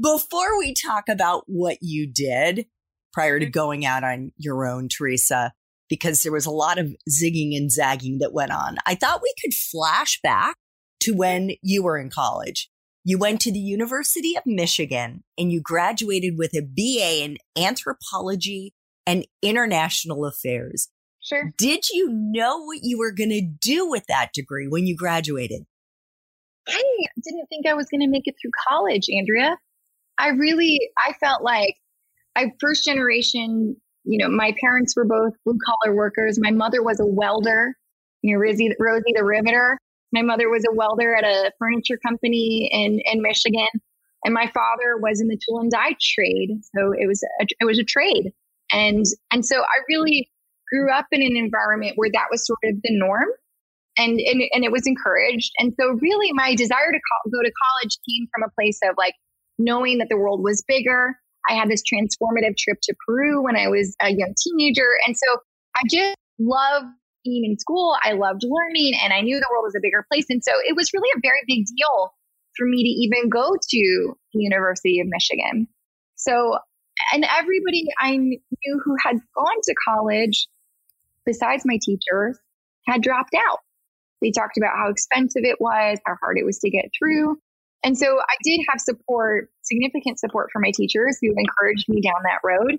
Before we talk about what you did prior to mm-hmm. going out on your own, Theresa, because there was a lot of zigging and zagging that went on, I thought we could flash back to mm-hmm. when you were in college. You went to the University of Michigan and you graduated with a BA in anthropology and international affairs. Sure. Did you know what you were going to do with that degree when you graduated? I didn't think I was going to make it through college, Andrea. I really, I felt like I first generation, you know, my parents were both blue collar workers. My mother was a welder, you know, Rosie, Rosie the Riveter. My mother was a welder at a furniture company in, in Michigan. And my father was in the tool and die trade. So it was a, it was a trade. And, and so I really grew up in an environment where that was sort of the norm and, and, and it was encouraged. And so really my desire to co- go to college came from a place of like, knowing that the world was bigger. I had this transformative trip to Peru when I was a young teenager. And so I just loved being in school. I loved learning and I knew the world was a bigger place. And so it was really a very big deal for me to even go to the University of Michigan. So, and everybody I knew who had gone to college, besides my teachers, had dropped out. They talked about how expensive it was, how hard it was to get through. And so I did have support, significant support from my teachers who encouraged me down that road.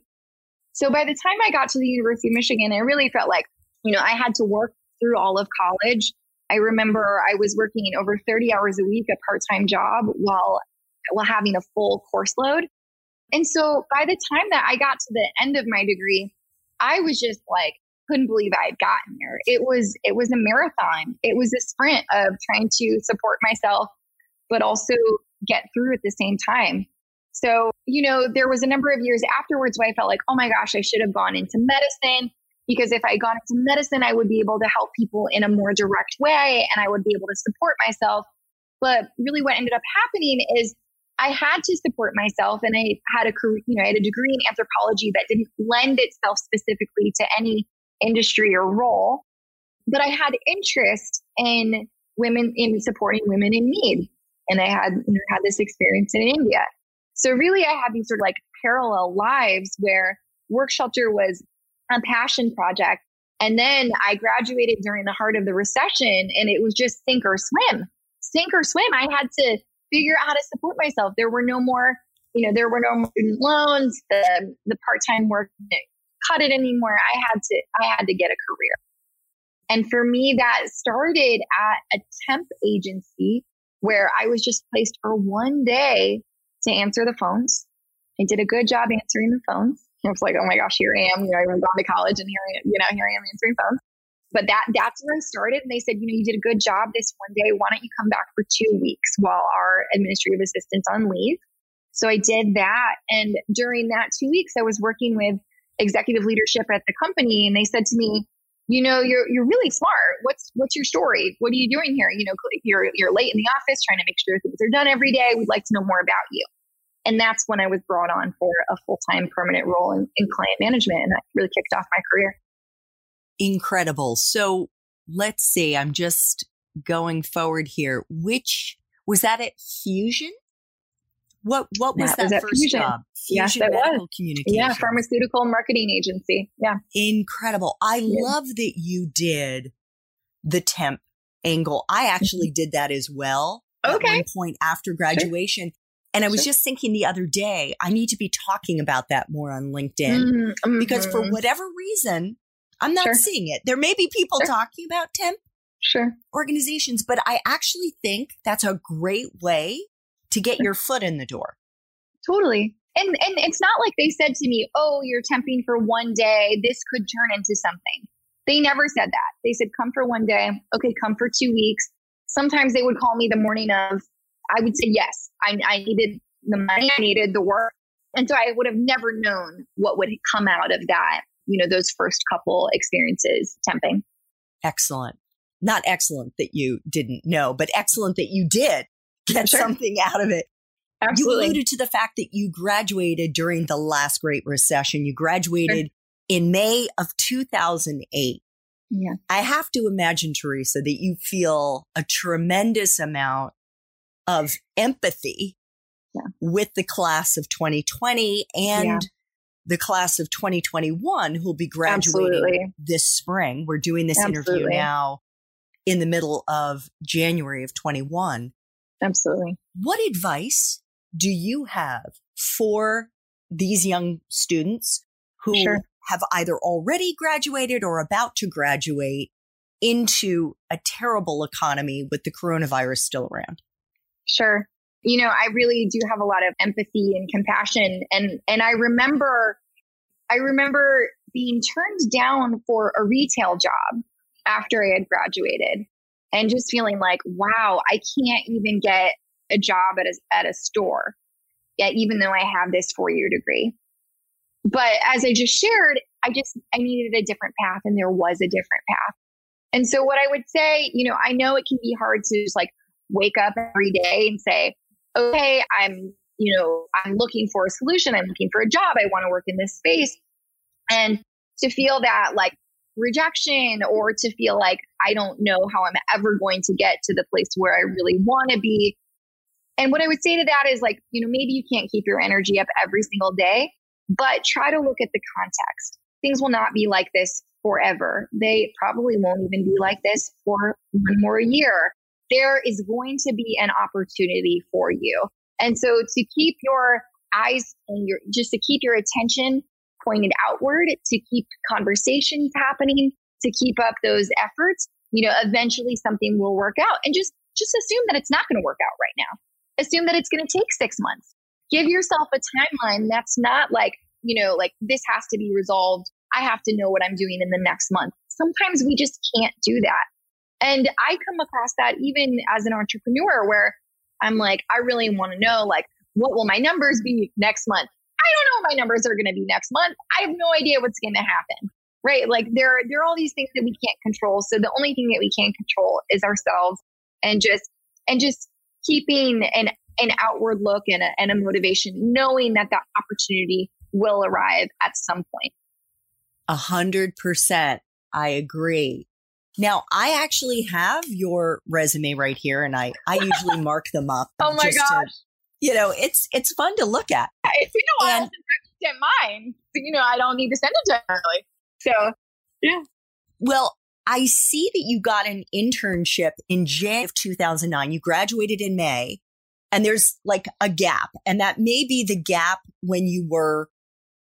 So by the time I got to the University of Michigan, I really felt like, you know, I had to work through all of college. I remember I was working over 30 hours a week, a part-time job while while having a full course load. And so by the time that I got to the end of my degree, I was just like couldn't believe I had gotten there. It was it was a marathon. It was a sprint of trying to support myself but also get through at the same time. So, you know, there was a number of years afterwards where I felt like, oh my gosh, I should have gone into medicine because if I gone into medicine, I would be able to help people in a more direct way and I would be able to support myself. But really, what ended up happening is I had to support myself and I had a career, you know, I had a degree in anthropology that didn't lend itself specifically to any industry or role. But I had interest in women, in supporting women in need and I had you know, had this experience in India. So really, I had these sort of like parallel lives where Work Shelter was a passion project, and then I graduated during the heart of the recession, and it was just sink or swim, sink or swim. I had to figure out how to support myself. There were no more, you know, there were no loans. The the part time work cut it anymore. I had to I had to get a career. And for me, that started at a temp agency where I was just placed for one day to answer the phones. I did a good job answering the phones. I was like, oh my gosh, here I am. You know, I went gone to college and here I you know, here I am answering phones. But that that's where I started. And they said, you know, you did a good job this one day. Why don't you come back for two weeks while our administrative assistant's on leave? So I did that. And during that two weeks, I was working with executive leadership at the company. And they said to me, you know you're you're really smart. What's what's your story? What are you doing here? You know you're you're late in the office trying to make sure things are done every day we'd like to know more about you. And that's when i was brought on for a full-time permanent role in, in client management and that really kicked off my career. Incredible. So let's see i'm just going forward here. Which was that at fusion what what was that, that was first Fusion. job? Yes, Fusion that Medical was. Communication. Yeah, pharmaceutical marketing agency. Yeah. Incredible. I Yeah. love that you did the temp angle. I actually did that as well at Okay. one point after graduation. And I was sure. just thinking the other day, I need to be talking about that more on LinkedIn mm-hmm. because for mm-hmm. whatever reason, I'm not sure. seeing it. There may be people sure. talking about temp sure. organizations, but I actually think that's a great way to get your foot in the door. Totally. And and it's not like they said to me, "Oh, you're temping for one day. This could turn into something." They never said that. They said, "Come for one day. Okay, come for 2 weeks." Sometimes they would call me the morning of. I would say yes. I, I needed the money. I needed the work. And so I would have never known what would come out of that, you know, those first couple experiences temping. Excellent. Not excellent that you didn't know, but excellent that you did get sure. something out of it. Absolutely. You alluded to the fact that you graduated during the last Great Recession. You graduated sure. in May of 2008. Yeah. I have to imagine, Theresa, that you feel a tremendous amount of empathy yeah. with the class of 2020 and yeah. the class of 2021 who'll be graduating Absolutely. this spring. We're doing this Absolutely. interview now in the middle of January of 21. Absolutely. What advice do you have for these young students who sure. have either already graduated or about to graduate into a terrible economy with the coronavirus still around? Sure. You know, I really do have a lot of empathy and compassion and and I remember I remember being turned down for a retail job after I had graduated and just feeling like, wow, I can't even get a job at a, at a store yet, even though I have this four year degree. But as I just shared, I just, I needed a different path and there was a different path. And so what I would say, you know, I know it can be hard to just like wake up every day and say, okay, I'm, you know, I'm looking for a solution. I'm looking for a job. I want to work in this space. And to feel that like rejection or to feel like I don't know how I'm ever going to get to the place where I really want to be. And what I would say to that is like, you know, maybe you can't keep your energy up every single day, but try to look at the context. Things will not be like this forever. They probably won't even be like this for one more year. There is going to be an opportunity for you. And so to keep your eyes and your just to keep your attention pointed outward, to keep conversations happening, to keep up those efforts, you know, eventually something will work out. And just just assume that it's not going to work out right now. Assume that it's going to take 6 months. Give yourself a timeline that's not like, you know, like this has to be resolved. I have to know what I'm doing in the next month. Sometimes we just can't do that. And I come across that even as an entrepreneur where I'm like, I really want to know, like, what will my numbers be next month? I don't know what my numbers are going to be next month. I have no idea what's going to happen. Right. Like there, there are all these things that we can't control. So the only thing that we can control is ourselves and just, and just keeping an, an outward look and a, and a motivation, knowing that that opportunity will arrive at some point. A hundred percent. I agree. Now, I actually have your resume right here, and I I usually mark them up. oh my gosh! To, you know, it's it's fun to look at. If and, I send mine. You know, I don't need to send it generally. So, yeah. Well, I see that you got an internship in January of 2009. You graduated in May, and there's like a gap, and that may be the gap when you were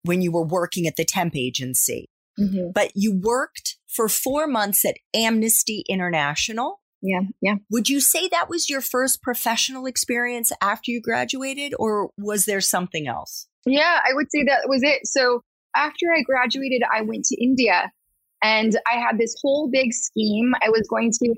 when you were working at the temp agency. Mm-hmm. But you worked for four months at Amnesty International. Yeah, yeah. Would you say that was your first professional experience after you graduated, or was there something else? Yeah, I would say that was it. So after I graduated, I went to India and I had this whole big scheme. I was going to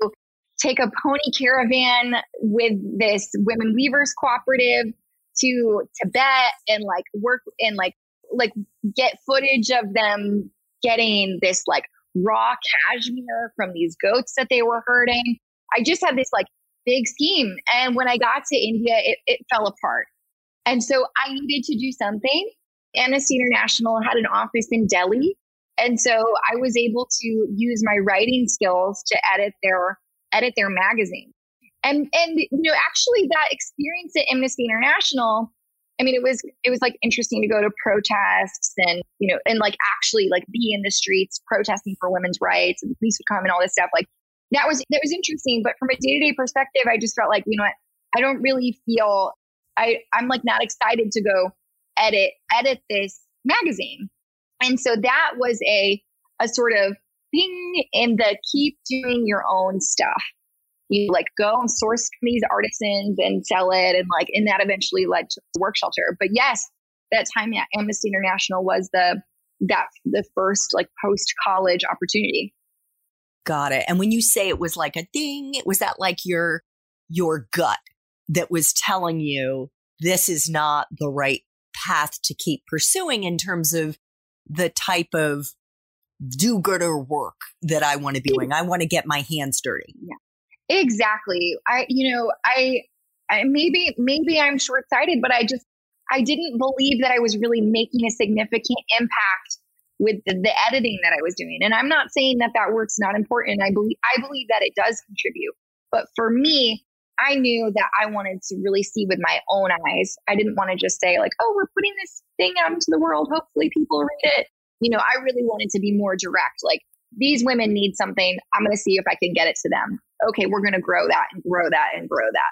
take a pony caravan with this women weavers cooperative to Tibet and like work and like like get footage of them getting this like raw cashmere from these goats that they were herding. I just had this like big scheme. And when I got to India, it, it fell apart. And so I needed to do something. Amnesty International had an office in Delhi. And so I was able to use my writing skills to edit their edit their magazine. And and you know, actually that experience at Amnesty International, I mean, it was it was like interesting to go to protests and you know, and like actually like be in the streets protesting for women's rights and the police would come and all this stuff. Like that was that was interesting. But from a day to day perspective, I just felt like you know what, I don't really feel I, I'm like not excited to go edit, edit this magazine. And so that was a, a sort of thing in the keep doing your own stuff. You like go and source these artisans and sell it. And like, and that eventually led to work shelter. But yes, that time at Amnesty International was the, that the first like post college opportunity. Got it. And when you say it was like a ding, was that like your your gut that was telling you this is not the right path to keep pursuing in terms of the type of do-gooder work that I want to be doing. I want to get my hands dirty. Yeah. Exactly. I you know, I I maybe maybe I'm short-sighted, but I just I didn't believe that I was really making a significant impact with the, the, editing that I was doing. And I'm not saying that that work's not important. I believe I believe that it does contribute. But for me, I knew that I wanted to really see with my own eyes. I didn't want to just say like, "Oh, we're putting this thing out into the world. Hopefully people read it." You know, I really wanted to be more direct. Like, these women need something. I'm going to see if I can get it to them. Okay, we're going to grow that and grow that and grow that.